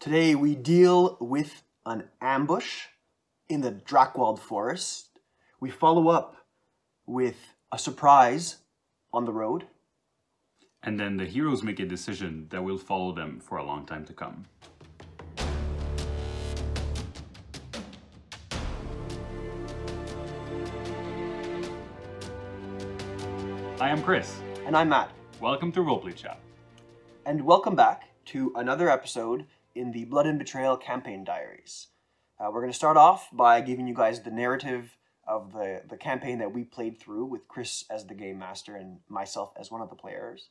Today we deal with an ambush in the Drakwald Forest. We follow up with a surprise on the road. And then the heroes make a decision that will follow them for a long time to come. I am Chris. And I'm Matt. Welcome to Roleplay Chat. And welcome back to another episode in the Blood and Betrayal campaign diaries. Uh, we're going to start off by giving you guys the narrative of the, the campaign that we played through with Chris as the game master and myself as one of the players.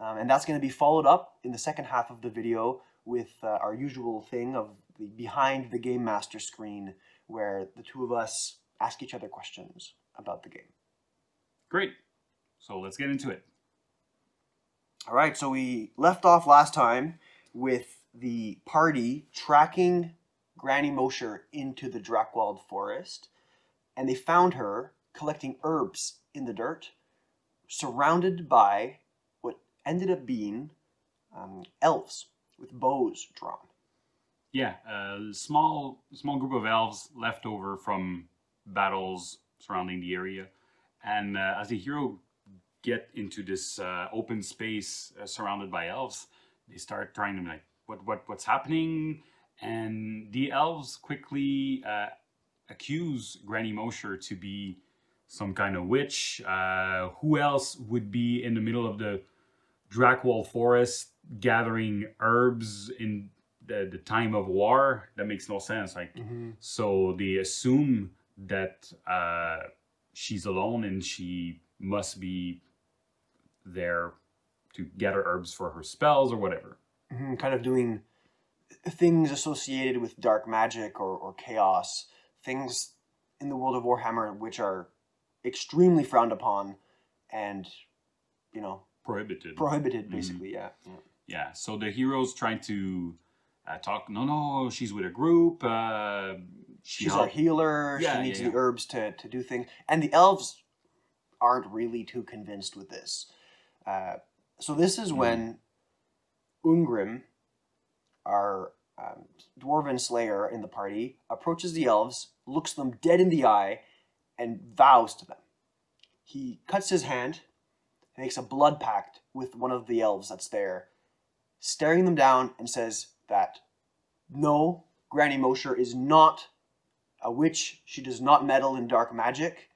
Um, and that's going to be followed up in the second half of the video with uh, our usual thing of the behind the game master screen where the two of us ask each other questions about the game. Great. So let's get into it. All right, so we left off last time with the party tracking Granny Mosher into the Drakwald forest, and they found her collecting herbs in the dirt, surrounded by what ended up being um, elves with bows drawn. Yeah, a small small group of elves left over from battles surrounding the area, and uh, as the hero get into this uh, open space uh, surrounded by elves, they start trying to like, what what what's happening? And the elves quickly uh, accuse Granny Mosher to be some kind of witch. Uh, who else would be in the middle of the Drakwald forest gathering herbs in the, the time of war? That makes no sense. Like, so they assume that uh, she's alone and she must be there to gather herbs for her spells or whatever. Mhm, kind of doing things associated with dark magic or, or chaos, things in the world of Warhammer which are extremely frowned upon and, you know, Prohibited. prohibited, basically, yeah. yeah. yeah. So the heroes trying to uh, talk. No, no, she's with a group. Uh, she She's our healer, Yeah, she needs yeah, the herbs to, to do things. And the elves aren't really too convinced with this. Uh, so this is Mhm. when Ungrim, our um, dwarven slayer in the party, approaches the elves, looks them dead in the eye, and vows to them. He cuts his hand, makes a blood pact with one of the elves that's there, staring them down, and says that no, Granny Mosher is not a witch. She does not meddle in dark magic.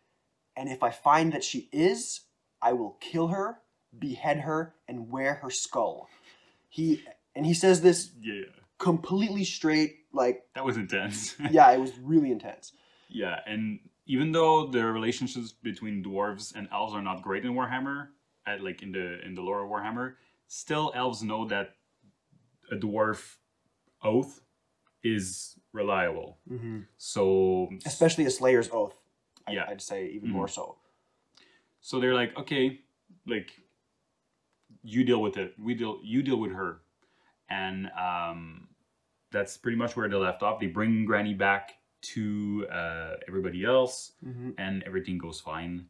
And if I find that she is, I will kill her, behead her, and wear her skull. He and he says this Yeah, completely straight, like that was intense. yeah, it was really intense. yeah, and even though the relationships between dwarves and elves are not great in Warhammer, at like in the in the lore of Warhammer, still elves know that a dwarf oath is reliable. Mm-hmm. So Especially a Slayer's oath. I, Yeah. I'd say even Mhm. more so. So they're like, okay, like you deal with it. We deal. You deal with her, and um, that's pretty much where they left off. They bring Granny back to uh, everybody else, Mm-hmm. and everything goes fine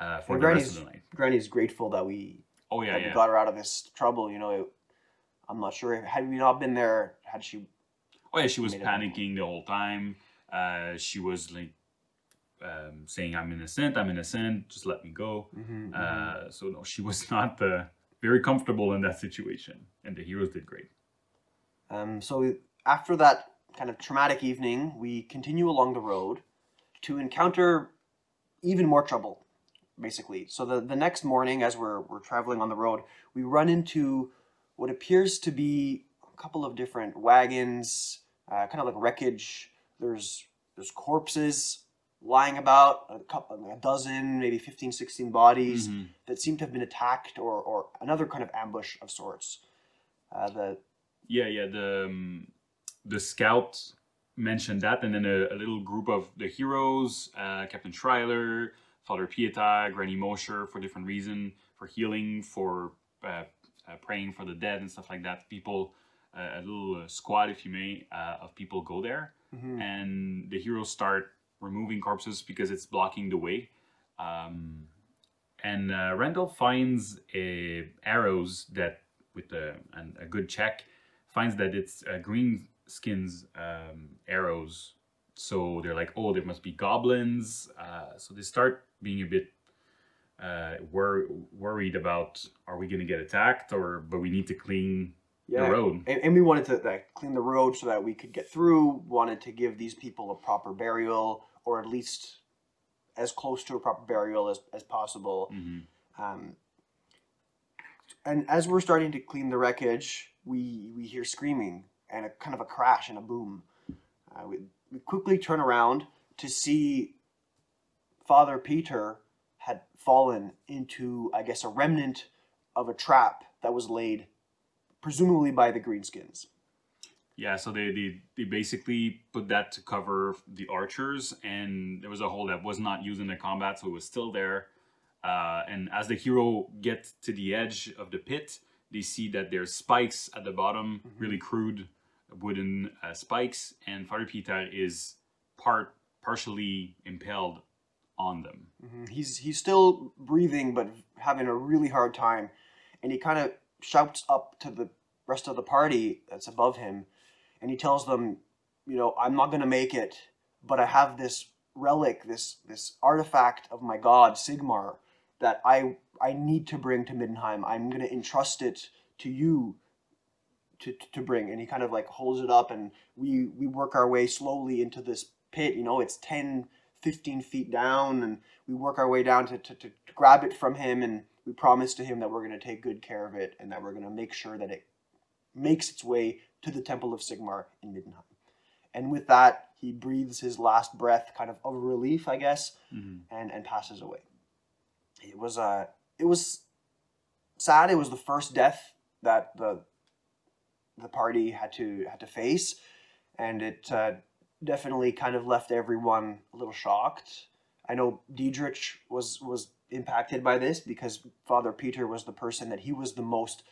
uh, for And the rest Granny's- of the night. Granny's grateful that we Oh yeah, that we got her out of this trouble. You know, it, I'm not sure had we not been there, had she Oh yeah, she was panicking the whole time. Uh, she was like um, saying, "I'm innocent. I'm innocent. Just let me go." Mm-hmm. Uh, so no, she was not uh, very comfortable in that situation, and the heroes did great. Um, so after that kind of traumatic evening, we continue along the road to encounter even more trouble, basically. So the, the next morning, as we're, we're traveling on the road, we run into what appears to be a couple of different wagons, uh, kind of like wreckage. There's there's corpses lying about, a couple, a dozen, maybe 15, 16 bodies Mhm. that seem to have been attacked or, or another kind of ambush of sorts. Uh, the Yeah, yeah. The um, the scout mentioned that, and then a, a little group of the heroes, uh, Captain Schreiler, Father Pieta, Granny Mosher, for different reason, for healing, for uh, uh, praying for the dead and stuff like that. People, uh, a little uh, squad, if you may, uh, of people go there, Mhm. and the heroes start removing corpses because it's blocking the way. Um, and uh, Randall finds a arrows that, with a, an, a good check, finds that it's uh, Greenskins um, arrows. So they're like, oh, there must be goblins. Uh, so they start being a bit uh, wor- worried about are we going to get attacked or but we need to clean Yeah. the road. And, and we wanted to like, clean the road so that we could get through. Wanted to give these people a proper burial, or at least as close to a proper burial as, as possible. hmm Um, and as we're starting to clean the wreckage, we we hear screaming and a kind of a crash and a boom. Uh, we, we quickly turn around to see Father Peter had fallen into, I guess, a remnant of a trap that was laid, presumably by the Greenskins. Yeah, so they, they they basically put that to cover the archers, and there was a hole that was not used in the combat, so it was still there. Uh, and as the hero get to the edge of the pit, they see that there's spikes at the bottom, really crude wooden uh, spikes, and Father Peter is part partially impaled on them. Mhm. He's he's still breathing, but having a really hard time, and he kind of shouts up to the rest of the party that's above him, and he tells them, you know, I'm not gonna make it, but I have this relic, this this artifact of my god Sigmar that I I need to bring to Middenheim. I'm gonna entrust it to you. To, to bring and he kind of like holds it up and we we work our way slowly into this pit you know it's 10 15 feet down and we work our way down to, to, to, to grab it from him and we promise to him that we're going to take good care of it and that we're going to make sure that it makes its way to the temple of sigmar in middenheim and with that he breathes his last breath kind of of relief i guess Mhm. and and passes away. It was uh it was sad. It was the first death that the the party had to had to face and it uh, definitely kind of left everyone a little shocked. I know diedrich was was impacted by this because father peter was the person that he was the most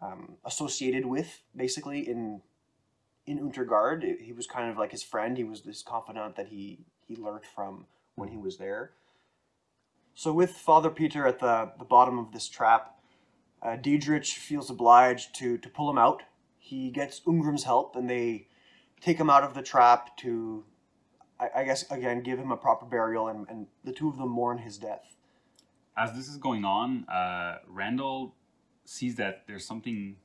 um, associated with basically in in untergard he was kind of like his friend he was this confidant that he he learned from when he was there so with father peter at the the bottom of this trap uh, Diedrich feels obliged to to pull him out. He gets Ungrim's help, and they take him out of the trap to, I, I guess, again give him a proper burial, and, and the two of them mourn his death. As this is going on, uh, Randall sees that there's something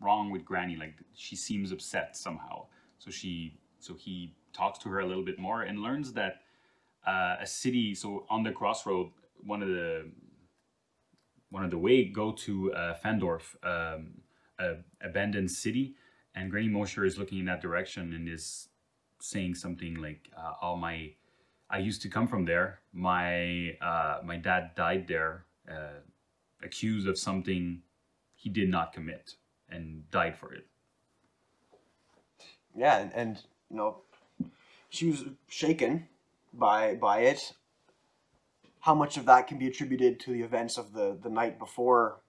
wrong with Granny. Like she seems upset somehow. So she, so he talks to her a little bit more and learns that uh, a city. So on the crossroad, one of the one of the way go to uh, Fandorf, um, a abandoned city, and Granny Mosher is looking in that direction and is saying something like, uh, "Oh my." I used to come from there. My uh, my dad died there, uh, accused of something he did not commit, and died for it. Yeah, and, and you know, she was shaken by by it. How much of that can be attributed to the events of the the night before?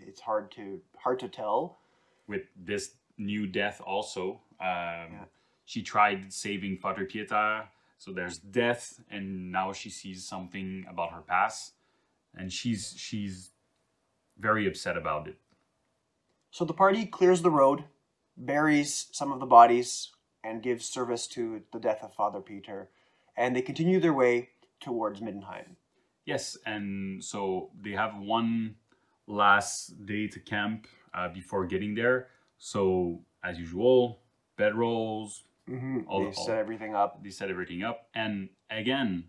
It's hard to hard to tell. With this new death, also, um, she tried saving Father Pieta. So there's death, and now she sees something about her past, and she's she's very upset about it. So the party clears the road, buries some of the bodies, and gives service to the death of Father Peter, and they continue their way towards Middenheim. Yes, and so they have one last day to camp uh, before getting there. So as usual, bedrolls, Mm-hmm. All- they all- set everything up. they set everything up, and again,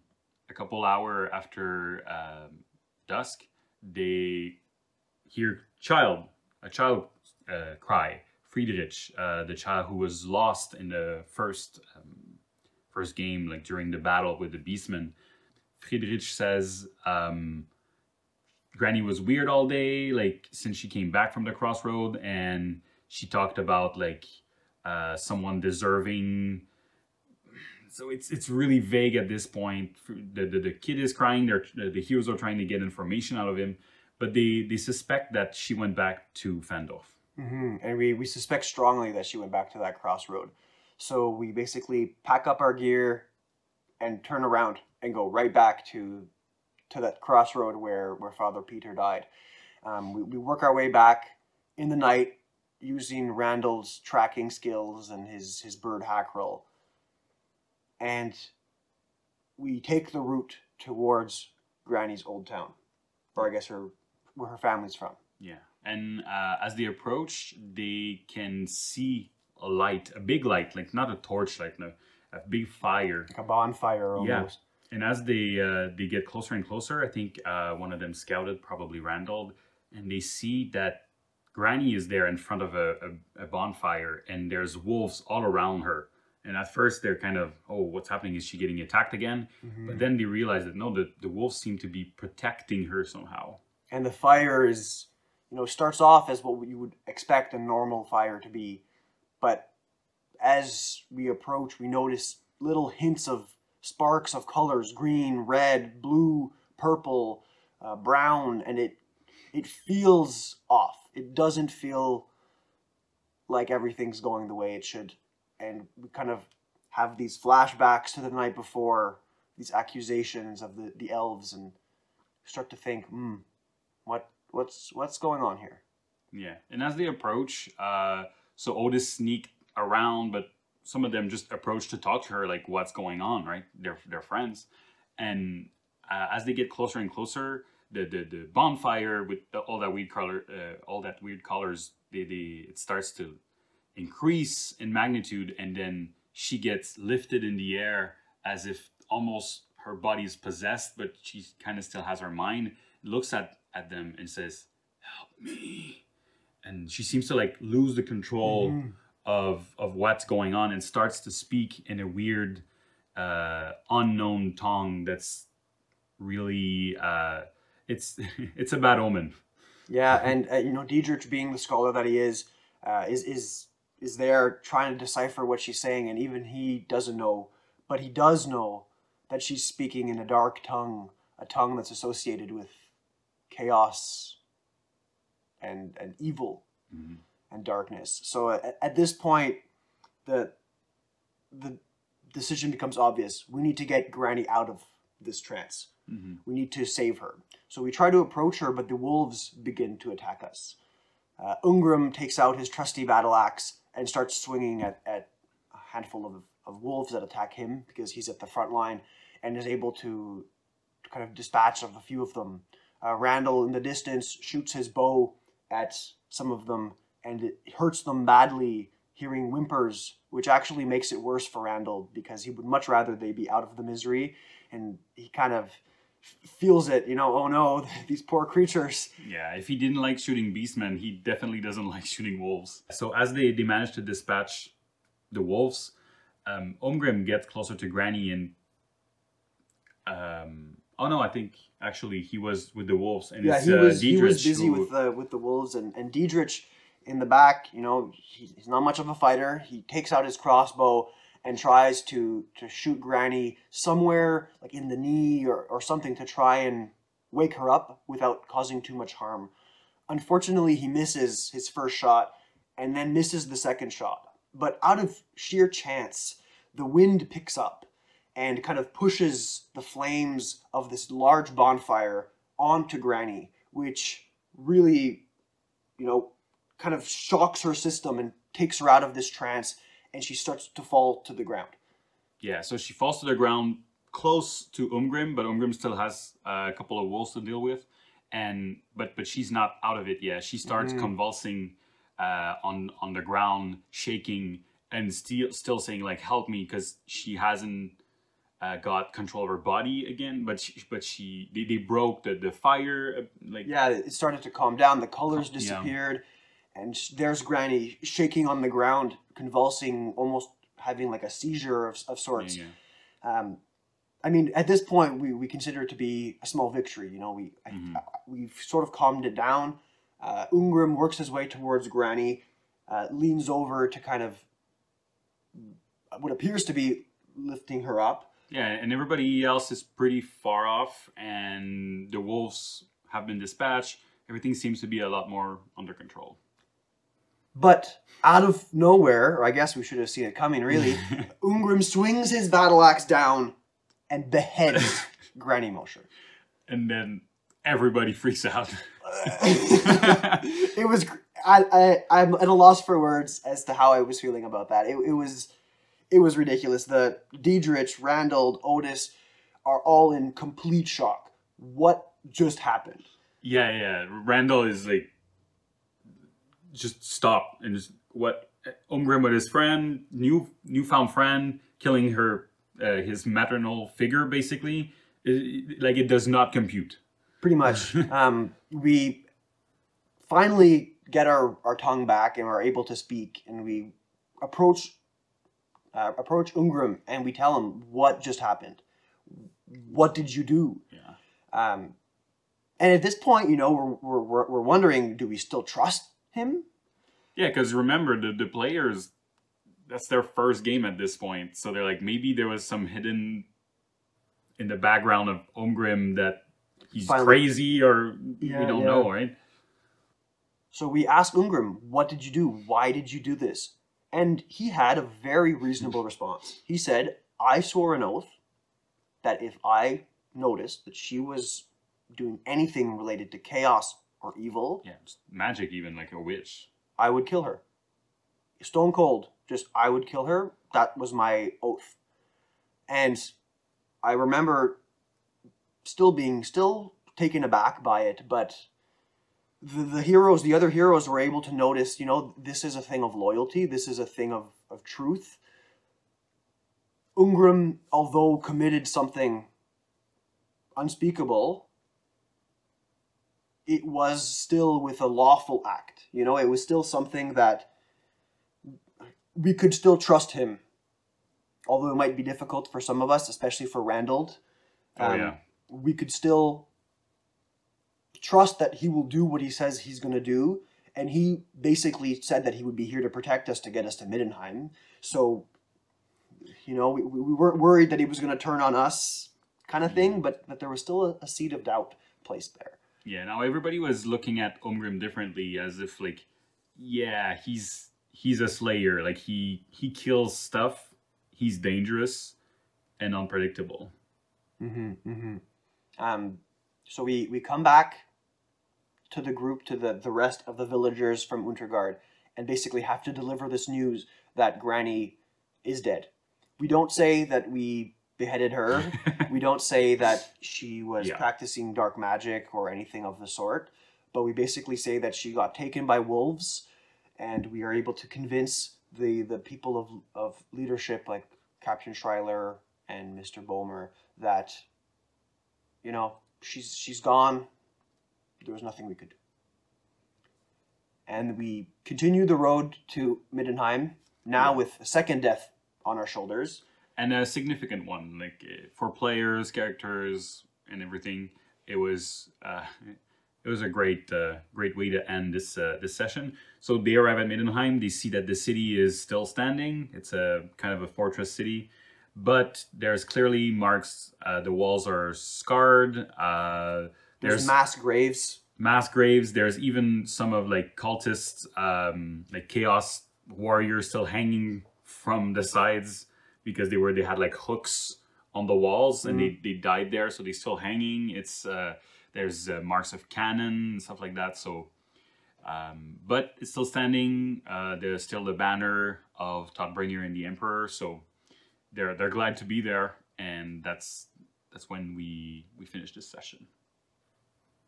a couple hour after um, dusk, they hear child, a child uh, cry. Friedrich, uh, the child who was lost in the first um, first game, like during the battle with the Beastmen. Friedrich says um, Granny was weird all day, like since she came back from the crossroad, and she talked about like uh, someone deserving. So it's it's really vague at this point. The the, the kid is crying. They're the heroes are trying to get information out of him, but they they suspect that she went back to Fandorf. hmm And we, we suspect strongly that she went back to that crossroad. So we basically pack up our gear and turn around and go right back to to that crossroad where, where Father Peter died. Um, we, we work our way back in the night. Using Randall's tracking skills and his his bird hack roll, and we take the route towards Granny's old town, or I guess her where her family's from. Yeah, and uh, as they approach, they can see a light, a big light, like not a torch light, no, a big fire. Like a bonfire almost. Yeah. And as they uh, they get closer and closer, I think uh, one of them scouted, probably Randall, and they see that Granny is there in front of a, a, a bonfire, and there's wolves all around her. And at first, they're kind of, oh, what's happening? Is she getting attacked again? Mhm. But then they realize that no, the, the wolves seem to be protecting her somehow. and the fire is you know starts off as what you would expect a normal fire to be but as we approach we notice little hints of sparks of colors green red blue purple uh, brown and it it feels off it doesn't feel like everything's going the way it should. And we kind of have these flashbacks to the night before these accusations of the, the elves and start to think hmm what what's what's going on here? Yeah, and as they approach, uh, so Otis sneaked around, but some of them just approach to talk to her, like what's going on, right? They're they're friends, and uh, as they get closer and closer, the the, the bonfire with the, all that weird color, uh, all that weird colors, they, they it starts to increase in magnitude, and then she gets lifted in the air as if almost her body is possessed, but she kind of still has her mind. Looks at at them and says, "Help me." and she seems to like lose the control Mhm. of of what's going on and starts to speak in a weird uh unknown tongue that's really uh it's it's a bad omen yeah and uh, you know Diedrich being the scholar that he is uh, is is is there trying to decipher what she's saying and even he doesn't know but he does know that she's speaking in a dark tongue a tongue that's associated with chaos and and evil Mhm. and darkness. So at, at this point, the the decision becomes obvious. We need to get Granny out of this trance. Mhm. We need to save her. So we try to approach her, but the wolves begin to attack us. Uh, Ungrim takes out his trusty battle axe and starts swinging at, at a handful of, of wolves that attack him because he's at the front line and is able to, to kind of dispatch of a few of them. Uh, Randall, in the distance, shoots his bow at some of them and it hurts them badly hearing whimpers, which actually makes it worse for Randall because he would much rather they be out of the misery and he kind of feels it, you know, oh no, these poor creatures. yeah if he didn't like shooting beastmen he definitely doesn't like shooting wolves so as they they manage to dispatch the wolves um ungrim gets closer to granny and um oh no i think actually he was with the wolves and Yeah, it's he uh, was he was busy who- with the with the wolves and and Diedrich in the back. You know, he, he's not much of a fighter. He takes out his crossbow and tries to to shoot Granny somewhere like in the knee or or something to try and wake her up without causing too much harm. Unfortunately, he misses his first shot and then misses the second shot. But out of sheer chance, the wind picks up and kind of pushes the flames of this large bonfire onto Granny, which really, you know, kind of shocks her system and takes her out of this trance, and she starts to fall to the ground. Yeah, so she falls to the ground close to Ungrim, but Ungrim still has a couple of wolves to deal with, and but but she's not out of it yet. She starts Mhm. convulsing uh, on on the ground, shaking, and still still saying like "Help me," because she hasn't uh, got control of her body again. But she, but she they, they broke the the fire uh, like Yeah, it started to calm down. The colors Yeah. And there's Granny shaking on the ground, convulsing, almost having like a seizure of, of sorts. yeah. Um, I mean, at this point, we, we consider it to be a small victory. You know, we I, Mhm. I- we've sort of calmed it down. Uh, Ungrim works his way towards Granny, uh, leans over to kind of what appears to be lifting her up. Yeah, and everybody else is pretty far off, and the wolves have been dispatched. Everything seems to be a lot more under control. But out of nowhere, or I guess we should have seen it coming, really, Ungrim swings his battle axe down and beheads Granny Mosher. and then everybody freaks out. it was I, I I'm at a loss for words as to how I was feeling about that. It, it was it was ridiculous. The Diedrich, Randall, Otis are all in complete shock. What just happened? Yeah, yeah. Randall is like just stop and just what Ungrim with his friend, new newfound friend, killing her uh, his maternal figure basically. It, like it does not compute. Pretty much. um, we finally get our, our tongue back and we're able to speak, and we approach uh, approach Ungrim and we tell him what just happened. What did you do? Yeah. Um, and at this point, you know, we're, we're, we're wondering, do we still trust him? Yeah, because remember, the, the players, that's their first game at this point. So they're like, maybe there was some hidden in the background of Ungrim that he's Finally. crazy or Yeah, we don't yeah. know, right? So we asked Ungrim, what did you do? Why did you do this? And he had a very reasonable response. He said, I swore an oath that if I noticed that she was doing anything related to chaos or evil, Yeah, just magic even, like a witch. I would kill her. Stone cold, just I would kill her. That was my oath. And I remember still being still taken aback by it, but the, the heroes, the other heroes were able to notice, you know, this is a thing of loyalty, this is a thing of, of truth. Ungrim, although committed something unspeakable, it was still with a lawful act. You know, it was still something that we could still trust him. Although it might be difficult for some of us, especially for Randall. Oh, um, yeah. We could still trust that he will do what he says he's going to do. And he basically said that he would be here to protect us to get us to Middenheim. So, you know, we, we weren't worried that he was going to turn on us, kind of thing, mm. but that there was still a, a seed of doubt placed there. Yeah, now everybody was looking at Ungrim differently as if like, yeah, he's he's a slayer. Like he he kills stuff. He's dangerous and unpredictable. Mm-hmm, mm-hmm. Um, so we, we come back to the group, to the, the rest of the villagers from Untergard, and basically have to deliver this news that Granny is dead. We don't say that we beheaded her. we don't say that she was Yeah. practicing dark magic or anything of the sort, but we basically say that she got taken by wolves, and we are able to convince the, the people of, of leadership like Captain Schreiler and Mr. Bomer that, you know, she's she's gone. There was nothing we could do. And we continue the road to Middenheim, now Yeah. with a second death on our shoulders. And a significant one like uh, for players characters and everything it was uh, it was a great uh, great way to end this uh, this session so they arrive at Middenheim they see that the city is still standing it's a kind of a fortress city but there's clearly marks uh, the walls are scarred uh, There's, there's mass graves. mass graves. There's even some of like cultists, um, like chaos warriors, still hanging from the sides because they were they had like hooks on the walls and they, they died there, so they're still hanging. It's uh, there's uh, marks of cannon and stuff like that. So, um, but it's still standing. Uh, there's still the banner of Todbringer and the Emperor. So they're they're glad to be there, and that's that's when we we finish this session.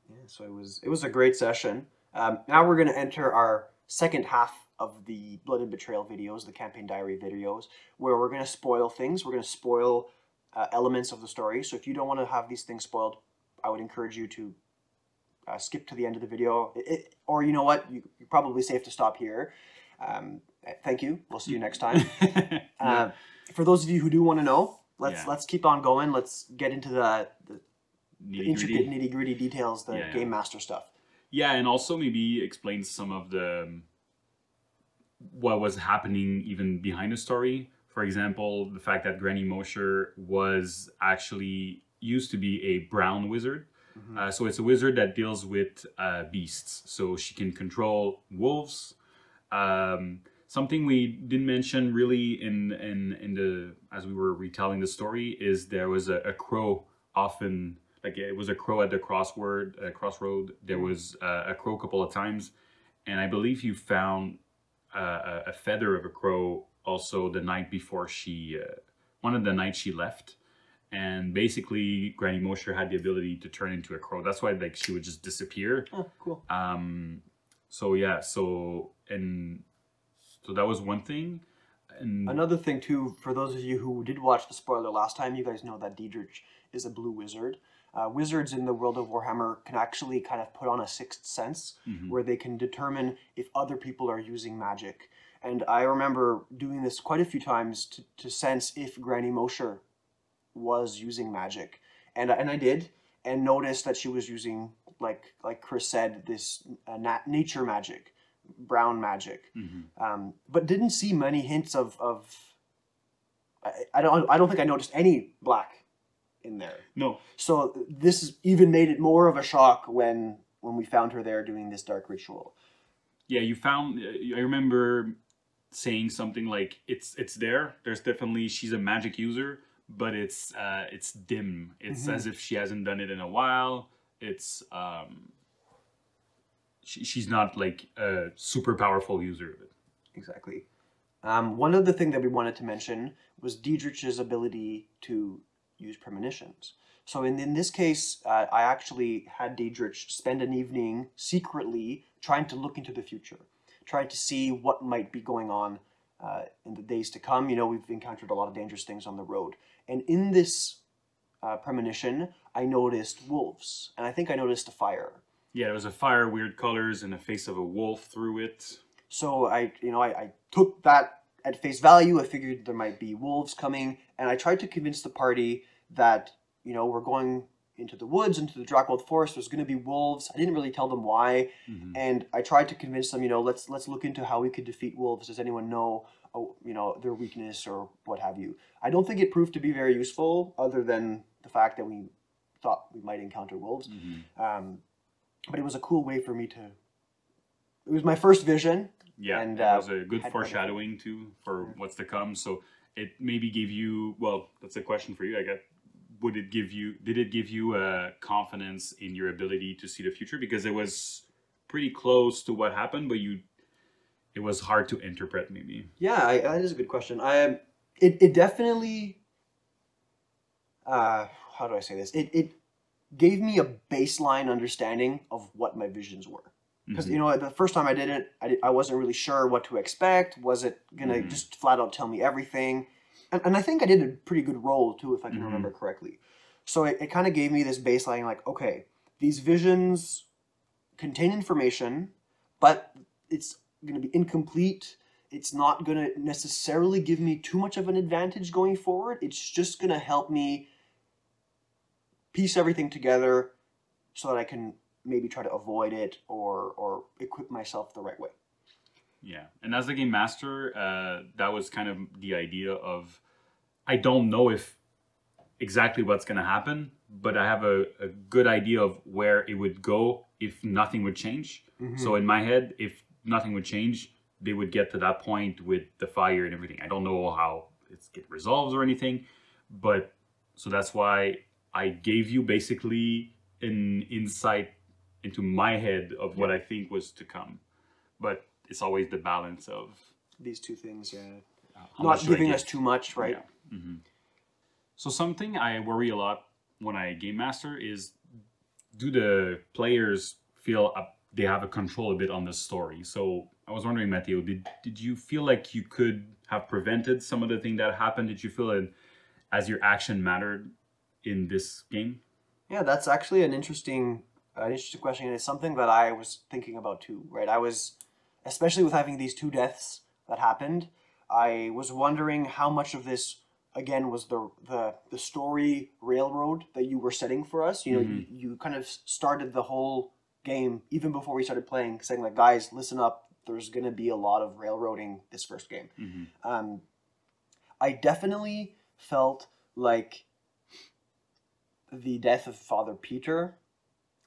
Yeah, so it was it was a great session. Um, now we're going to enter our second half of the Blood and Betrayal videos, the campaign diary videos, where we're going to spoil things. We're going to spoil uh, elements of the story. So if you don't want to have these things spoiled, I would encourage you to uh, skip to the end of the video. It, it- or you know what, you, you're probably safe to stop here. Um, thank you. We'll see you next time. Uh, for those of you who do want to know, let's Yeah. let's keep on going. Let's get into the, the, the Nitty-gritty. intricate nitty gritty details, the Yeah, yeah. game master stuff. Yeah, and also maybe explain some of the um, what was happening even behind the story. For example, the fact that Granny Mosher was actually used to be a brown wizard. Mhm. Uh, so it's a wizard that deals with uh, beasts. So she can control wolves. Um, something we didn't mention really in, in in the as we were retelling the story is there was a, a crow often like it was a crow at the crossword uh, crossroad. There was uh, a crow a couple of times, and I believe you found uh, a, a feather of a crow also the night before she, uh, one of the nights she left. And basically, Granny Mosher had the ability to turn into a crow. That's why, like, she would just disappear. Oh, cool. Um, so yeah, so and so that was one thing. And Another thing too, for those of you who did watch the spoiler last time, you guys know that Diedrich is a blue wizard. Uh, wizards in the world of Warhammer can actually kind of put on a sixth sense, Mhm. where they can determine if other people are using magic. And I remember doing this quite a few times to, to sense if Granny Mosher was using magic, and I- and I did, and noticed that she was using like like Chris said this uh, nat- nature magic, brown magic Mhm. um, but didn't see many hints of of. I, I don't. I don't think I noticed any black in there. no, So this even made it more of a shock when when we found her there doing this dark ritual. yeah, you found. I remember saying something like, "It's it's there. There's definitely she's a magic user, but it's uh, it's dim. It's Mhm. as if she hasn't done it in a while. It's um, she, she's not like a super powerful user of it. Exactly. Um, one other thing that we wanted to mention was Diedrich's ability to use premonitions. So in, in this case, uh, I actually had Diedrich spend an evening secretly trying to look into the future, trying to see what might be going on uh, in the days to come. You know, we've encountered a lot of dangerous things on the road. And in this uh, premonition, I noticed wolves, and I think I noticed a fire. Yeah, it was a fire, weird colors, and a face of a wolf through it. So I, you know, I, I took that at face value. I figured there might be wolves coming, and I tried to convince the party that, you know, we're going into the woods, into the Drakwald Forest. There's going to be wolves. I didn't really tell them why, Mhm. and I tried to convince them, you know, let's let's look into how we could defeat wolves. Does anyone know, oh, you know, their weakness or what have you? I don't think it proved to be very useful, other than the fact that we thought we might encounter wolves. Mhm. Um, but it was a cool way for me to. It was my first vision, Yeah, And, it uh, was a good had- foreshadowing too for what's to come. So it maybe gave you. Well, that's a question for you. I guess. Would it give you? Did it give you uh, confidence in your ability to see the future? Because it was pretty close to what happened, but you. It was hard to interpret, maybe. Yeah, I, that is a good question. I it, it definitely uh how do I say this? It it gave me a baseline understanding of what my visions were. Because Mhm. you know, the first time I did it, I, did, I wasn't really sure what to expect. Was it gonna Mhm. just flat out tell me everything? And, and I think I did a pretty good role too, if I can Mhm. remember correctly. So it, it kind of gave me this baseline, like, okay, these visions contain information, but it's gonna be incomplete. It's not gonna necessarily give me too much of an advantage going forward. It's just gonna help me piece everything together so that I can maybe try to avoid it or or equip myself the right way. Yeah, and as the game master, uh, that was kind of the idea of, I don't know if exactly what's going to happen, but I have a, a good idea of where it would go if nothing would change. Mm-hmm. So in my head, if nothing would change, they would get to that point with the fire and everything. I don't know how it's get resolved or anything, but so that's why I gave you basically an insight into my head of what I think was to come. But it's always the balance of these two things, yeah. Uh, how Not much should I giving us too much, right? Yeah. Mhm. So something I worry a lot when I game master is do the players feel up, they have a control a bit on the story? So I was wondering, Matteo, did did you feel like you could have prevented some of the thing that happened? Did you feel it as your action mattered in this game? Yeah, that's actually an interesting, an interesting question, and it's something that I was thinking about too. Right, I was, especially with having these two deaths that happened, I was wondering how much of this again was the the the story railroad that you were setting for us. You know, you, you kind of started the whole game even before we started playing, saying like, guys, listen up. There's gonna be a lot of railroading this first game. Mhm. Um, I definitely felt like the death of Father Peter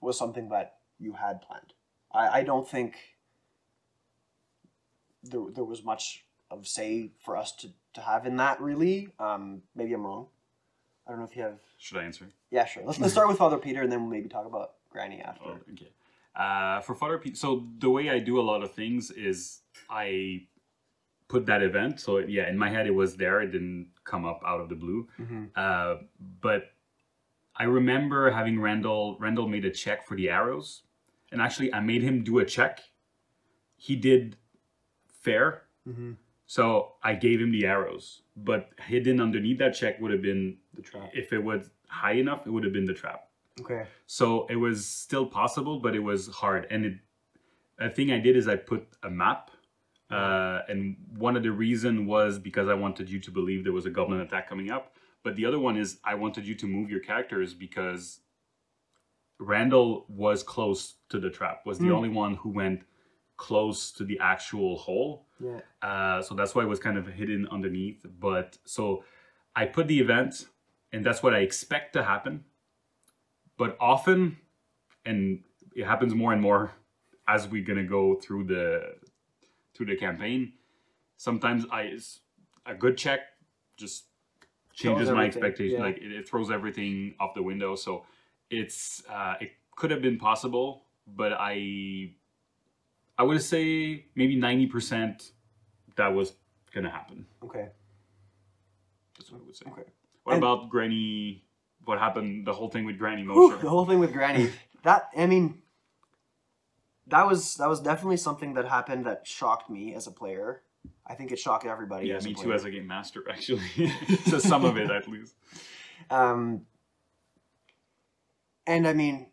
was something that you had planned. I, I don't think there, there was much of say for us to, to have in that really. Um, maybe I'm wrong. I don't know if you have. Should I answer? Yeah, sure. Let's, let's start with Father Peter and then we'll maybe talk about Granny after. Oh, okay. Uh, for Father P, so the way I do a lot of things is I put that event. So yeah, in my head it was there. It didn't come up out of the blue. Mm-hmm. Uh, but I remember having Randall. Randall made a check for the arrows, and actually I made him do a check. He did fair, Mm-hmm. So I gave him the arrows. But hidden underneath that check would have been The trap. if it was high enough, it would have been the trap. Okay. So it was still possible, but it was hard. And it, a thing I did is I put a map. Uh, and one of the reason was because I wanted you to believe there was a goblin attack coming up. But the other one is I wanted you to move your characters because Randall was close to the trap, was the Hmm. only one who went close to the actual hole. Yeah. Uh, so that's why it was kind of hidden underneath. But so I put the event, and that's what I expect to happen. But often, and it happens more and more as we're gonna go through the through the campaign. Sometimes I a good check just changes my expectation. yeah. Like it, it throws everything off the window. So it's uh, it could have been possible, but I I would say maybe ninety percent that was gonna happen. Okay. That's what I would say. Okay. What And- about Granny? What happened? The whole thing with Granny Mosher. the whole thing with Granny. that I mean, that was that was definitely something that happened that shocked me as a player. I think it shocked everybody. yeah, as a me too as a game master, actually. so some of it at least. Um, and I mean,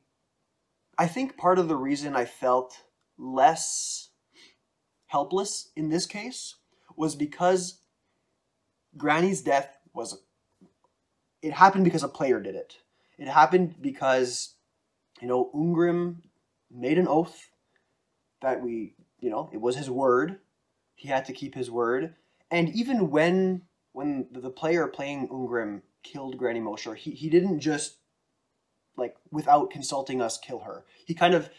I think part of the reason I felt less helpless in this case was because Granny's death was. It happened because a player did it. It happened because, you know, Ungrim made an oath that we, you know, it was his word. He had to keep his word. And even when when the player playing Ungrim killed Granny Mosher, he, he didn't just like without consulting us kill her. He kind of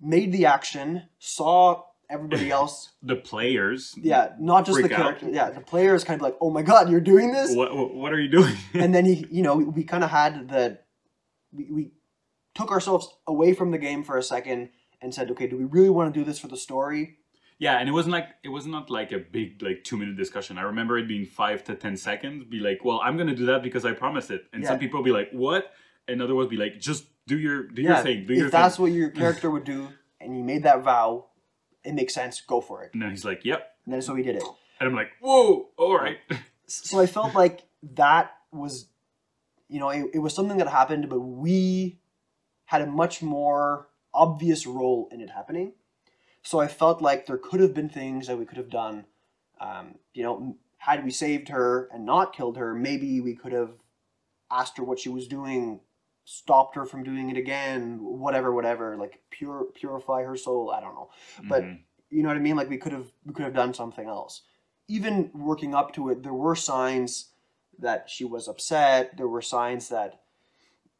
made the action, saw everybody else. The players. Yeah, not just the Freak out. character. Yeah, the player is kind of like, "Oh my god, you're doing this!" What, what are you doing? and then he, you know, we, we kind of had the, we, we took ourselves away from the game for a second and said, "Okay, do we really want to do this for the story?" yeah, and it wasn't like it was not like a big like two minute discussion. I remember it being five to ten seconds. Be like, well, I'm gonna do that because I promised it. And some people be like, what? And other ones be like, just do your do yeah, your thing. Do if your that's thing. what your character would do, and you made that vow, it makes sense. Go for it. And then he's like, yep. And then so he did it. And I'm like, whoa, all right. So I felt like that was, you know, it, it was something that happened, but we had a much more obvious role in it happening. So I felt like there could have been things that we could have done. Um, you know, had we saved her and not killed her, maybe we could have asked her what she was doing, stopped her from doing it again, whatever, whatever. Like pure purify her soul. I don't know But- Mhm. you know what I mean? Like we could have we could have done something else. Even working up to it, there were signs that she was upset. There were signs that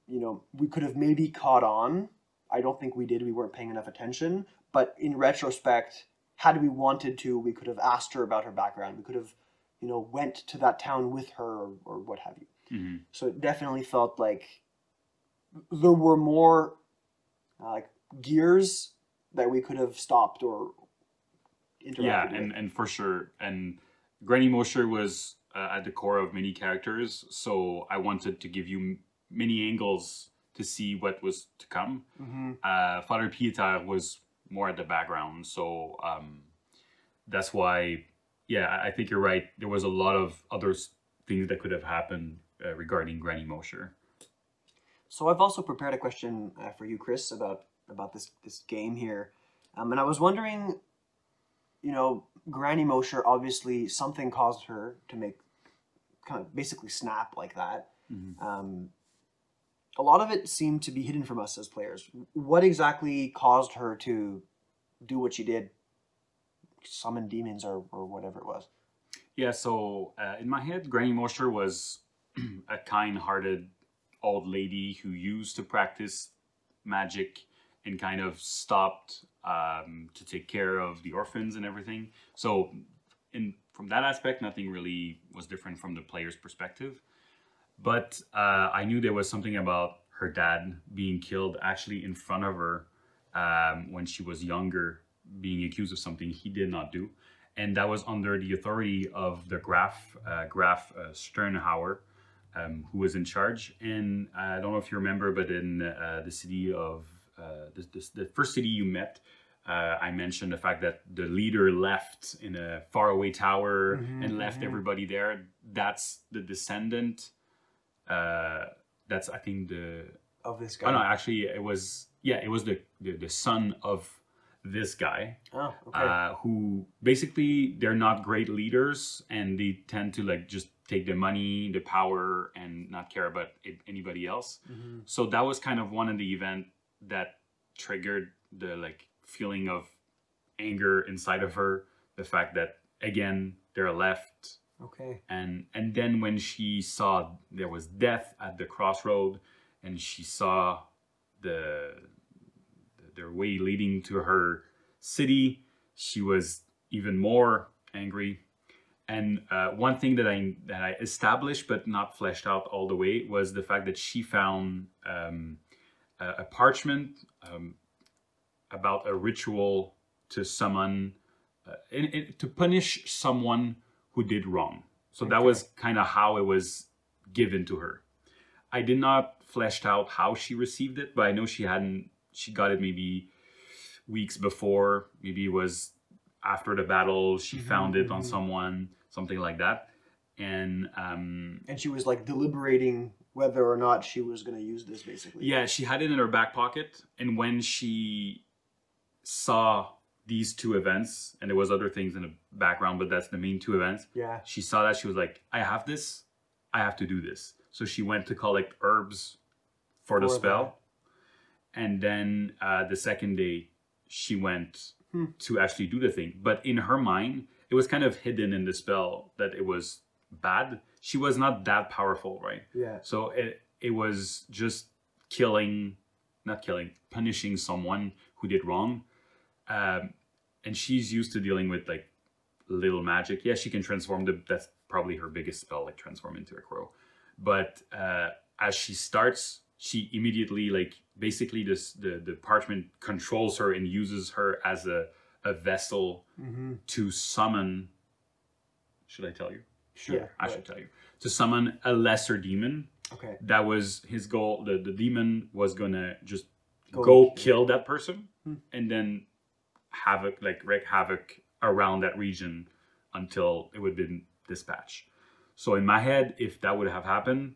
you know we could have maybe caught on. I don't think we did. We weren't paying enough attention. But in retrospect, had we wanted to, we could have asked her about her background. We could have, you know, went to that town with her or, or what have you. Mhm. So it definitely felt like there were more uh, like gears that we could have stopped or interacted yeah with. and and for sure and granny mosher was uh, at the core of many characters so i wanted to give you many angles to see what was to come Mhm. uh father pieter was more at the background so um that's why yeah I- i think you're right there was a lot of other things that could have happened uh, regarding granny mosher So I've also prepared a question uh, for you, Chris, about about this this game here, um, and I was wondering, you know, Granny Mosher obviously something caused her to make kind of basically snap like that. Mhm. Um, a lot of it seemed to be hidden from us as players. What exactly caused her to do what she did? Summon demons or, or whatever it was. Yeah, so uh, in my head, Granny Mosher was a kind-hearted old lady who used to practice magic and kind of stopped um, to take care of the orphans and everything. So, in from that aspect, nothing really was different from the player's perspective. But uh, I knew there was something about her dad being killed actually in front of her um, when she was younger, being accused of something he did not do, and that was under the authority of the Graf uh, Graf uh, Sternhauer, um, who was in charge. And I don't know if you remember, but in uh, the city of uh, the, the, the first city you met, uh, I mentioned the fact that the leader left in a faraway tower Mhm, and left mhm. everybody there. That's the descendant. Uh, that's I think the. Of this guy. Oh no, actually, it was yeah, it was the the, the son of this guy Oh, okay. uh, who basically they're not great leaders and they tend to like just take the money, the power, and not care about it, anybody else. Mhm. So that was kind of one of the event that triggered the like feeling of anger inside of her. The fact that again they're left, Okay. and and then when she saw there was death at the crossroad, and she saw the their way leading to her city, she was even more angry. And uh, one thing that I that I established but not fleshed out all the way was the fact that she found um, a, a parchment um, about a ritual to summon uh, in, in- to punish someone who did wrong. So that was kind of how it was given to her. I did not fleshed out how she received it, but I know she hadn't. She got it maybe weeks before. Maybe it was after the battle. She Mhm, found it on mhm. someone, something like that. And um, And she was like deliberating whether or not she was going to use this, basically. yeah, she had it in her back pocket. And when she saw these two events, and there was other things in the background, but that's the main two events. Yeah. She saw that she was like, "I have this. I have to do this." So she went to collect herbs for the spell. that. and then uh, the second day she went Hmm. to actually do the thing but in her mind it was kind of hidden in the spell that it was bad. She was not that powerful right? Yeah. so it, it was just killing not killing punishing someone who did wrong. Um, and she's used to dealing with like little magic. Yeah she can transform the that's probably her biggest spell like transform into a crow. But uh, as she starts she immediately like basically this the, the parchment controls her and uses her as a, a vessel Mm-hmm. to summon should i tell you Sure. Yeah, i Right. should tell you to summon a lesser demon Okay. that was his goal the, the demon was gonna just Go go, kill that person Hmm. and then havoc like wreak havoc around that region until it would have been dispatched so in my head if that would have happened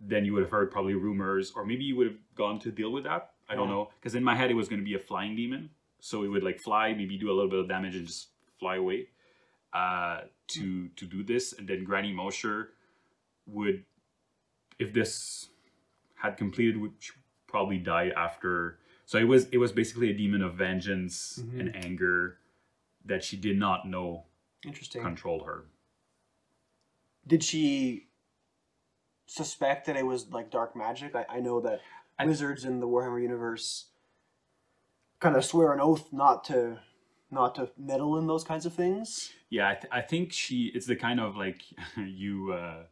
then you would have heard probably rumors or maybe you would have gone to deal with that i don't Yeah. know because in my head it was going to be a flying demon so it would like fly maybe do a little bit of damage and just fly away uh, to to do this and then granny mosher would if this had completed would probably die after so it was it was basically a demon of vengeance Mhm. and anger that she did not know Interesting. controlled her Did she suspect that it was like dark magic? I, I know that I- wizards in the Warhammer universe kind of swear an oath not to not to meddle in those kinds of things. yeah i, th- I think she it's the kind of like you uh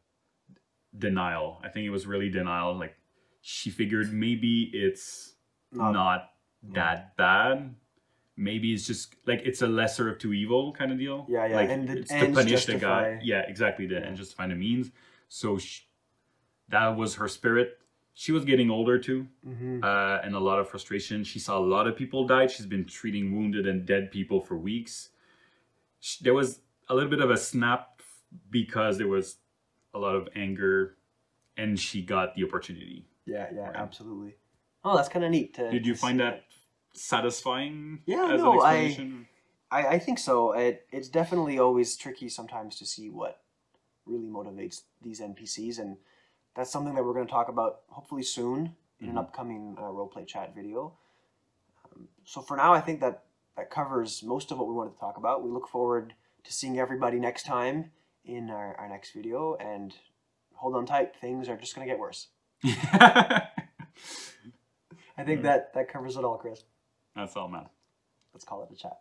denial. I think it was really denial like she figured maybe it's Not, not that bad. Maybe it's just like it's a lesser of two evil kind of deal. Yeah, yeah, like and the it's to punish the guy. justify- yeah exactly the Yeah. and justify the means. So sh that was her spirit she was getting older too hmm uh, and a lot of frustration. She saw a lot of people die. She's been treating wounded and dead people for weeks. Sh there was a little bit of a snap because there was a lot of anger, and she got the opportunity. Yeah, yeah, Right. absolutely. Oh, that's kind of neat. To, Did you find that satisfying? Yeah, as no, an I- I, I think so. It, it's definitely always tricky sometimes to see what really motivates these NPCs, and that's something that we're going to talk about hopefully soon in an Mhm. upcoming uh, roleplay chat video. Um, so for now, I think that that covers most of what we wanted to talk about. We look forward to seeing everybody next time in our, our next video, and hold on tight. Things are just going to get worse. I think Mm. that that covers it all, Chris. That's all, man. Let's call it a chat.